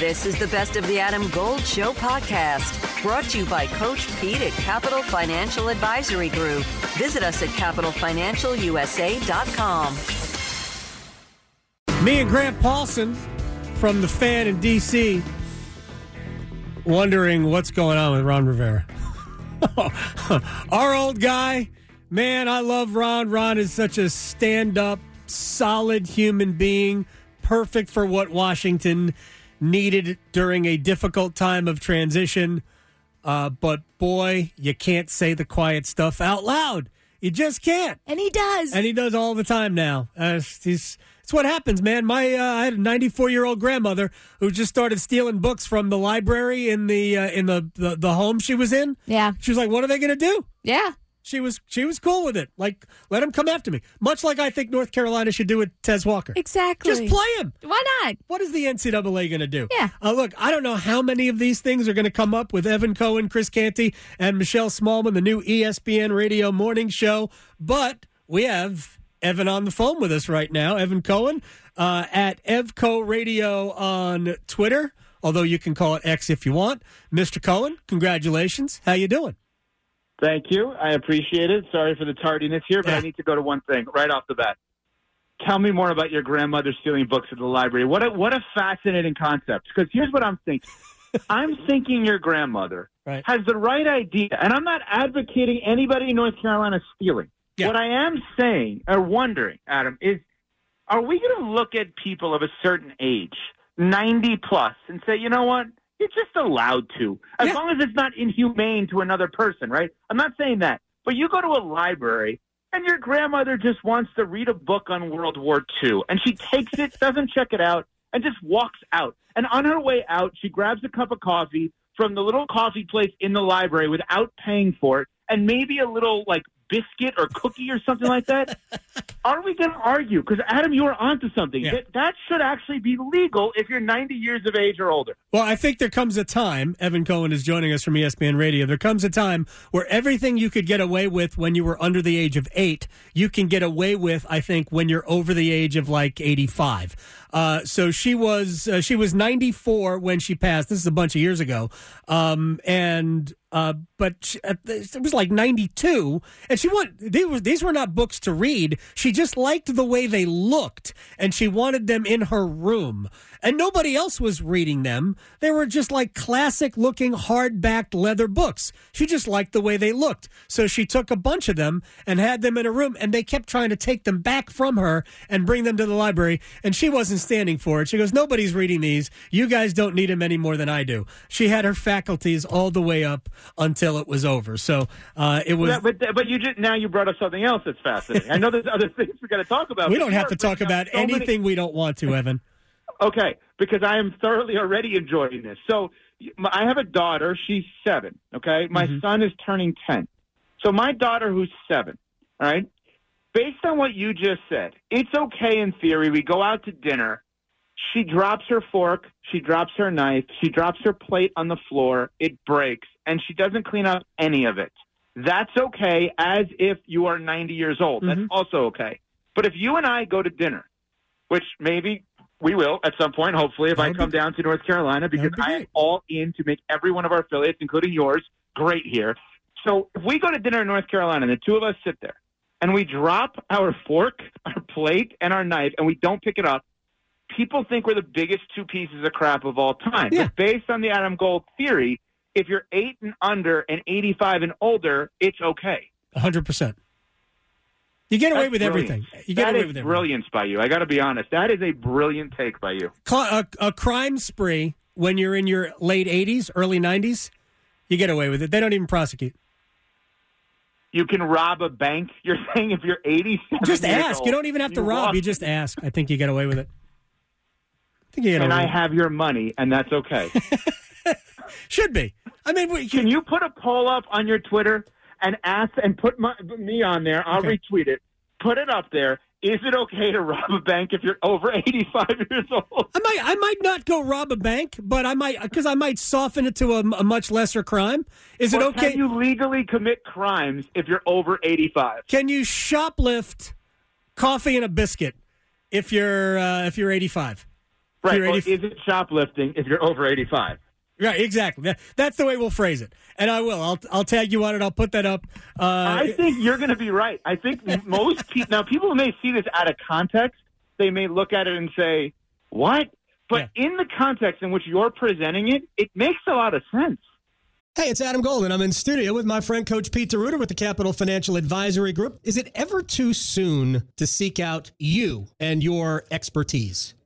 This is the Best of the Adam Gold Show podcast, brought to you by Coach Pete at Capital Financial Advisory Group. Visit us at capitalfinancialusa.com. Me and Grant Paulsen from the fan in D.C. wondering what's going on with Ron Rivera. Our old guy, man, I love Ron. Ron is such a stand up, solid human being, perfect for what Washington needed during a difficult time of transition. Uh, but boy, you can't say the quiet stuff out loud. You just can't. And he does. And he does all the time now. Uh, he's it's what happens, man. My uh, I had a 94 year old grandmother who just started stealing books from the library in the uh, in the, the the home she was in. Yeah. She was like, "What are they going to do?" Yeah. She was she was cool with it. Like, let him come after me. Much like I think North Carolina should do with Tez Walker. Exactly. Just play him. Why not? What is the NCAA going to do? Yeah. Uh, look, I don't know how many of these things are going to come up with Evan Cohen, Chris Canty, and Michelle Smallmon, the new ESPN radio morning show. But we have Evan on the phone with us right now. Evan Cohen uh, at Evco Radio on Twitter, although you can call it X if you want. Mr. Cohen, congratulations. How you doing? Thank you. I appreciate it. Sorry for the tardiness here, but. I need to go to one thing right off the bat. Tell me more about your grandmother stealing books at the library. What a, what a fascinating concept. Because here's what I'm thinking. I'm thinking your grandmother Right. has the right idea, and I'm not advocating anybody in North Carolina stealing. Yeah. What I am saying or wondering, Adam, is are we going to look at people of a certain age, 90 plus, and say, you know what? You're just allowed to, as Yeah. long as it's not inhumane to another person, right? I'm not saying that. But you go to a library and your grandmother just wants to read a book on World War II, and she takes it, doesn't check it out, and just walks out. And on her way out, she grabs a cup of coffee from the little coffee place in the library without paying for it, and maybe a little like biscuit or cookie or something like that. Are we going to argue? Because Adam, you are onto something. Yeah. That, that should actually be legal if you're 90 years of age or older. Well, I think there comes a time, Evan Cohen is joining us from ESPN Radio. There comes a time where everything you could get away with when you were under the age of eight, you can get away with, I think, when you're over the age of like 85. Uh, so she was uh, she was 94 when she passed. This is a bunch of years ago, um, and uh, but she, it was like 92, and she want these were these were not books to read. She just liked the way they looked, and she wanted them in her room. And nobody else was reading them. They were just like classic looking hardbacked leather books. She just liked the way they looked. So she took a bunch of them and had them in a room, and they kept trying to take them back from her and bring them to the library. And she wasn't standing for it. She goes, Nobody's reading these. You guys don't need them any more than I do. She had her faculties all the way up until it was over. So uh, it was. Yeah, but but you just now you brought up something else that's fascinating. I know there's other things we got to talk about. we don't have to talk about so many- anything we don't want to, Evan. Okay, because I am thoroughly already enjoying this. So I have a daughter. She's seven. Okay, my Mhm. son is turning ten. So my daughter, who's seven, all right. Based on what you just said, it's okay in theory. We go out to dinner. She drops her fork. She drops her knife. She drops her plate on the floor. It breaks, and she doesn't clean up any of it. That's okay, as if you are 90 years old. That's Mhm. also okay. But if you and I go to dinner, which maybe we will at some point, hopefully, if That I come be- down to North Carolina, because be I am all in to make every one of our affiliates, including yours, great here. So if we go to dinner in North Carolina and the two of us sit there and we drop our fork, our plate, and our knife and we don't pick it up, people think we're the biggest two pieces of crap of all time. Yeah. But based on the Adam Gold theory, if you're eight and under and 85 and older, it's okay. 100%. You get away That's with brilliant. everything. You get That away with everything. brilliance by you. I got to be honest. That is a brilliant take by you. A, uh, a crime spree when you're in your late 80s, early 90s, you get away with it. They don't even prosecute. You can rob a bank. You're saying if you're 87 Just ask. old, You don't even have to you rob. You just ask. I think you get away with it. I think you get and I have your money, and that's okay. Should be. I mean, we, Can you put a poll up on your Twitter and ask and put my, me on there? I'll Okay. retweet it. Put it up there. Is it okay to rob a bank if you're over 85 years old? I might, I might not go rob a bank, but I might because I might soften it to a, a much lesser crime. Is it okay? Can you legally commit crimes if you're over 85? Can you shoplift coffee and a biscuit if you're uh, if you're 85? Right. You're Well, 80 is it shoplifting if you're over 85? Right, exactly. That, that's the way we'll phrase it, and I will. I'll I'll tag you on it. I'll put that up. Uh, I think you're going to be right. I think most people now people may see this out of context. They may look at it and say, "What?" But in the context in which you're presenting it, it makes a lot of sense. Hey, it's Adam Golden. I'm in studio with my friend Coach Pete DeRuiter with the Capital Financial Advisory Group. Is it ever too soon to seek out you and your expertise?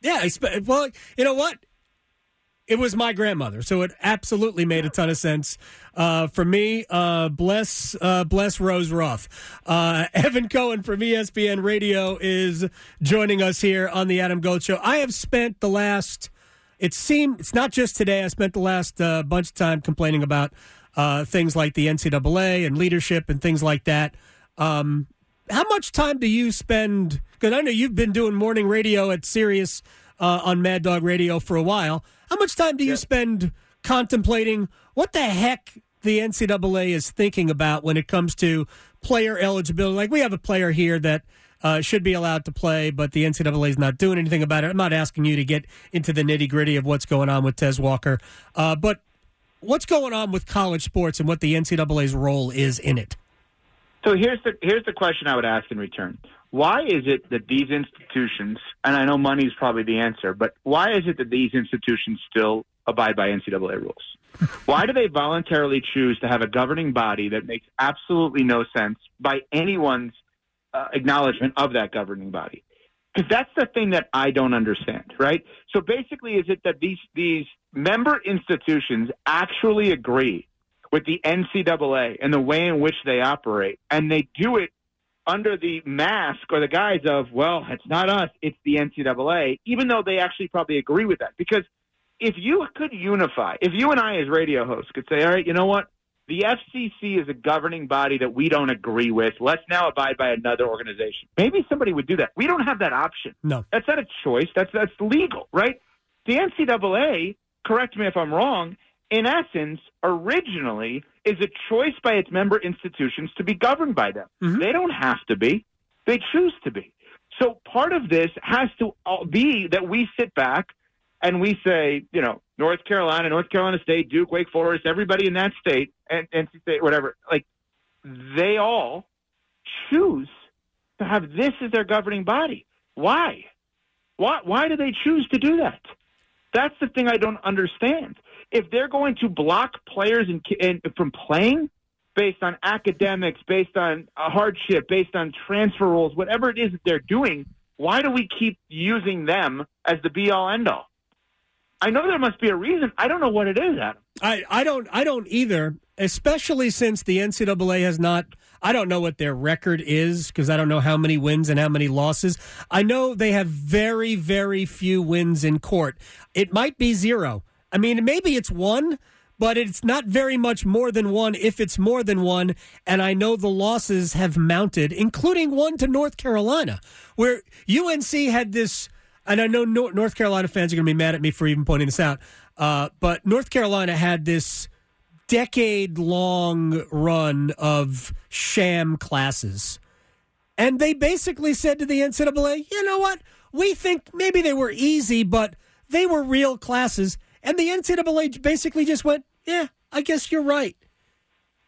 Yeah, well, you know what? It was my grandmother, so it absolutely made a ton of sense uh, for me. Uh, bless, uh, bless Rose Ruff. Uh, Evan Cohen from ESPN Radio is joining us here on the Adam Gold Show. I have spent the last. It seemed it's not just today. I spent the last uh, bunch of time complaining about uh, things like the NCAA and leadership and things like that. Um, how much time do you spend? Because I know you've been doing morning radio at Sirius uh, on Mad Dog Radio for a while. How much time do you spend contemplating what the heck the NCAA is thinking about when it comes to player eligibility? Like we have a player here that. Uh, should be allowed to play, but the NCAA is not doing anything about it. I'm not asking you to get into the nitty gritty of what's going on with Tez Walker, uh, but what's going on with college sports and what the NCAA's role is in it? So here's the here's the question I would ask in return. Why is it that these institutions, and I know money is probably the answer, but why is it that these institutions still abide by NCAA rules? why do they voluntarily choose to have a governing body that makes absolutely no sense by anyone's uh, acknowledgement of that governing body? Because that's the thing that I don't understand, right? So basically, is it that these these member institutions actually agree with the NCAA and the way in which they operate, and they do it under the mask or the guise of, well, it's not us, it's the NCAA, even though they actually probably agree with that. Because if you could unify, if you and I as radio hosts could say, all right, you know what? The FCC is a governing body that we don't agree with. Let's now abide by another organization. Maybe somebody would do that. We don't have that option. No. That's not a choice. That's that's legal, right? The NCAA, correct me if I'm wrong, in essence, originally is a choice by its member institutions to be governed by them. Mm-hmm. They don't have to be. They choose to be. So part of this has to be that we sit back and we say, you know, North Carolina, North Carolina State, Duke, Wake Forest, everybody in that state, and NC State, whatever, like they all choose to have this as their governing body. Why? Why? Why do they choose to do that? That's the thing I don't understand. If they're going to block players in, in, from playing based on academics, based on a hardship, based on transfer rules, whatever it is that they're doing, why do we keep using them as the be all end all? I know there must be a reason. I don't know what it is, Adam. I, I don't I don't either, especially since the NCAA has not I don't know what their record is because I don't know how many wins and how many losses. I know they have very very few wins in court. It might be zero. I mean, maybe it's one, but it's not very much more than one if it's more than one. And I know the losses have mounted, including one to North Carolina, where UNC had this. And I know North Carolina fans are going to be mad at me for even pointing this out, uh, but North Carolina had this decade long run of sham classes. And they basically said to the NCAA, you know what? We think maybe they were easy, but they were real classes. And the NCAA basically just went, yeah, I guess you're right.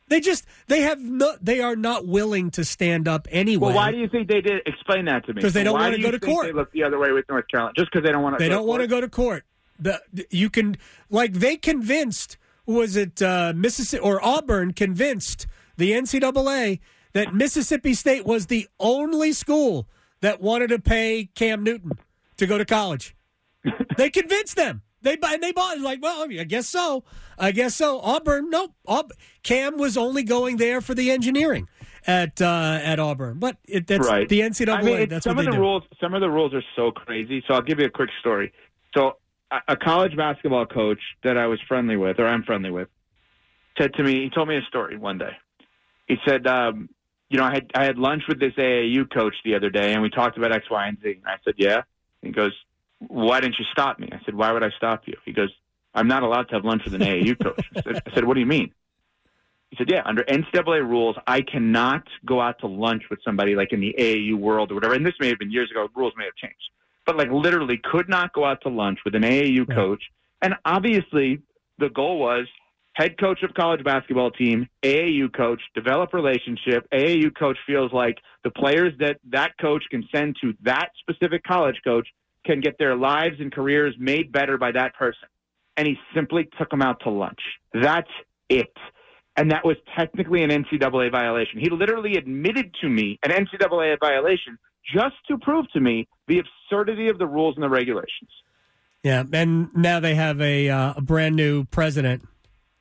They just they have no they are not willing to stand up anyway. Well, why do you think they did? Explain that to me. 'Cause they don't Why wanna do go to court. They look the other way with North Carolina, just because they don't want to. they don't want to go to court. The, the- you can like they convinced was it uh, Mississippi or Auburn convinced the NCAA that Mississippi State was the only school that wanted to pay Cam Newton to go to college. they convinced them. They and they bought it like, well, I guess so. I guess so. Auburn, nope. Aub- Cam was only going there for the engineering, at uh, at Auburn. But it, that's Right. the NCAA. I mean, that's some of the do. rules. Some of the rules are so crazy. So I'll give you a quick story. So a, a college basketball coach that I was friendly with, or I'm friendly with, said to me. He told me a story one day. He said, um, "You know, I had I had lunch with this AAU coach the other day, and we talked about X, Y, and Z." And I said, "Yeah." He goes, "Why didn't you stop me?" I said, "Why would I stop you?" He goes, "I'm not allowed to have lunch with an AAU coach." I said, I said, "What do you mean?" He said, "Yeah, under NCAA rules, I cannot go out to lunch with somebody like in the AAU world or whatever. And this may have been years ago; rules may have changed, but like literally, could not go out to lunch with an AAU Yeah. coach. And obviously, the goal was head coach of college basketball team, AAU coach, develop relationship. AAU coach feels like the players that that coach can send to that specific college coach can get their lives and careers made better by that person. And he simply took them out to lunch. That's it. And that was technically an NCAA violation. He literally admitted to me an NCAA violation just to prove to me the absurdity of the rules and the regulations. Yeah, and now they have a uh, a brand new president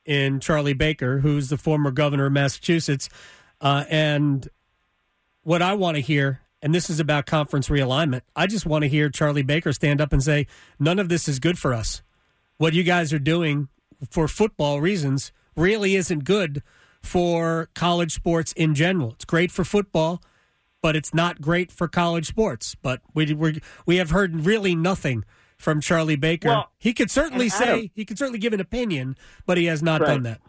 in Charlie Baker, who's the former governor of Massachusetts. Uh, and what I want to hear, and this is about conference realignment, I just want to hear Charlie Baker stand up and say, none of this is good for us. What you guys are doing for football reasons really isn't good for college sports in general. It's great for football, but it's not great for college sports. But we we we have heard really nothing from Charlie Baker. Well, he could certainly say he could certainly give an opinion, but he has not Right. done that.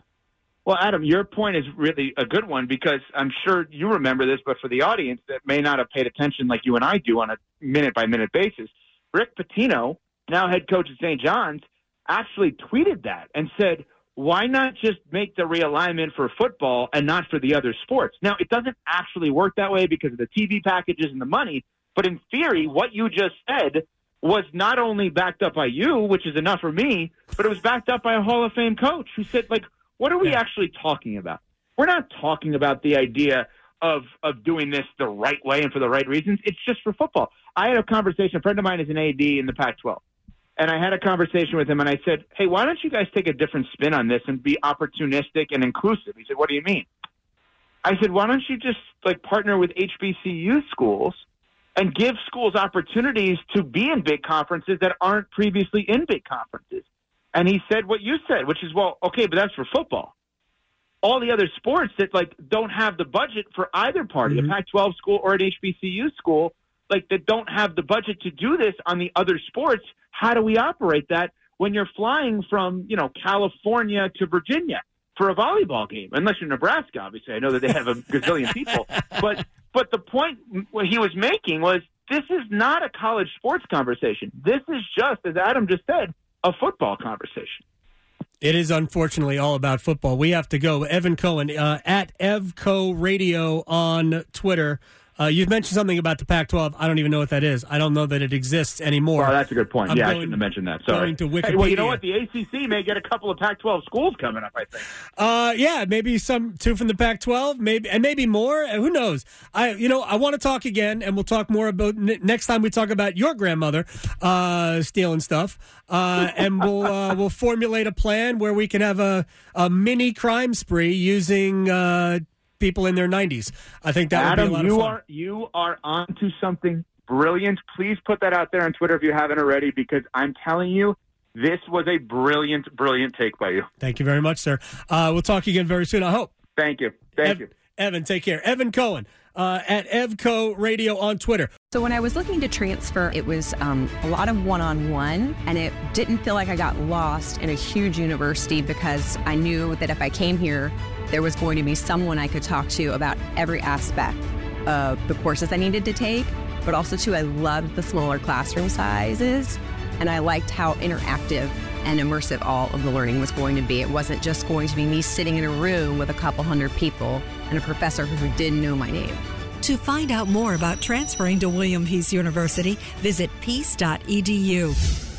Well, Adam, your point is really a good one because I'm sure you remember this, but for the audience that may not have paid attention like you and I do on a minute by minute basis, Rick Pitino, now head coach at St. John's, actually tweeted that and said, why not just make the realignment for football and not for the other sports? Now, it doesn't actually work that way because of the TV packages and the money, but in theory, what you just said was not only backed up by you, which is enough for me, but it was backed up by a Hall of Fame coach who said, like, what are we Yeah. actually talking about? We're not talking about the idea of of doing this the right way and for the right reasons. It's just for football. I had a conversation. A friend of mine is an AD in the Pac-12, and I had a conversation with him, and I said, "Hey, why don't you guys take a different spin on this and be opportunistic and inclusive?" He said, "What do you mean?" I said, "Why don't you just like partner with HBCU schools?" And give schools opportunities to be in big conferences that aren't previously in big conferences. And he said what you said, which is, well, okay, but that's for football. All the other sports that like don't have the budget for either party, Mhm. a Pac-12 school or an HBCU school, like that don't have the budget to do this on the other sports. How do we operate that when you're flying from you know California to Virginia for a volleyball game? Unless you're Nebraska, obviously. I know that they have a gazillion people, but but the point what he was making was this is not a college sports conversation. This is just, as Adam just said, a football conversation. It is unfortunately all about football. We have to go. Evan Cohen uh, at Evco Radio on Twitter. Uh, you've mentioned something about the Pac-12. I don't even know what that is. I don't know that it exists anymore. Well, that's a good point. I'm yeah, I going- shouldn't have mentioned that. Sorry. going to Hey, well, you know what? The ACC may get a couple of Pac-12 schools coming up. I think. Uh, yeah, maybe some two from the Pac-12, maybe and maybe more. Uh, Who knows? I, you know, I want to talk again, and we'll talk more about n- next time we talk about your grandmother uh, stealing stuff, uh, and we'll uh, we'll formulate a plan where we can have a a mini crime spree using uh, people in their 90s. I think that would be a lot you of fun. are you are onto something brilliant. Please put that out there on Twitter if you haven't already, because I'm telling you, this was a brilliant, brilliant take by you. Thank you very much, sir. Uh, we'll talk again very soon. I hope. Thank you. Thank Ev- you. Evan, take care. Evan Cohen uh, at Evco Radio on Twitter. So when I was looking to transfer, it was um, a lot of one-on-one, and it didn't feel like I got lost in a huge university because I knew that if I came here, there was going to be someone I could talk to about every aspect of the courses I needed to take. But also, too, I loved the smaller classroom sizes, and I liked how interactive and immersive all of the learning was going to be. It wasn't just going to be me sitting in a room with a couple hundred people and a professor who didn't know my name. To find out more about transferring to William Peace University, visit peace.edu.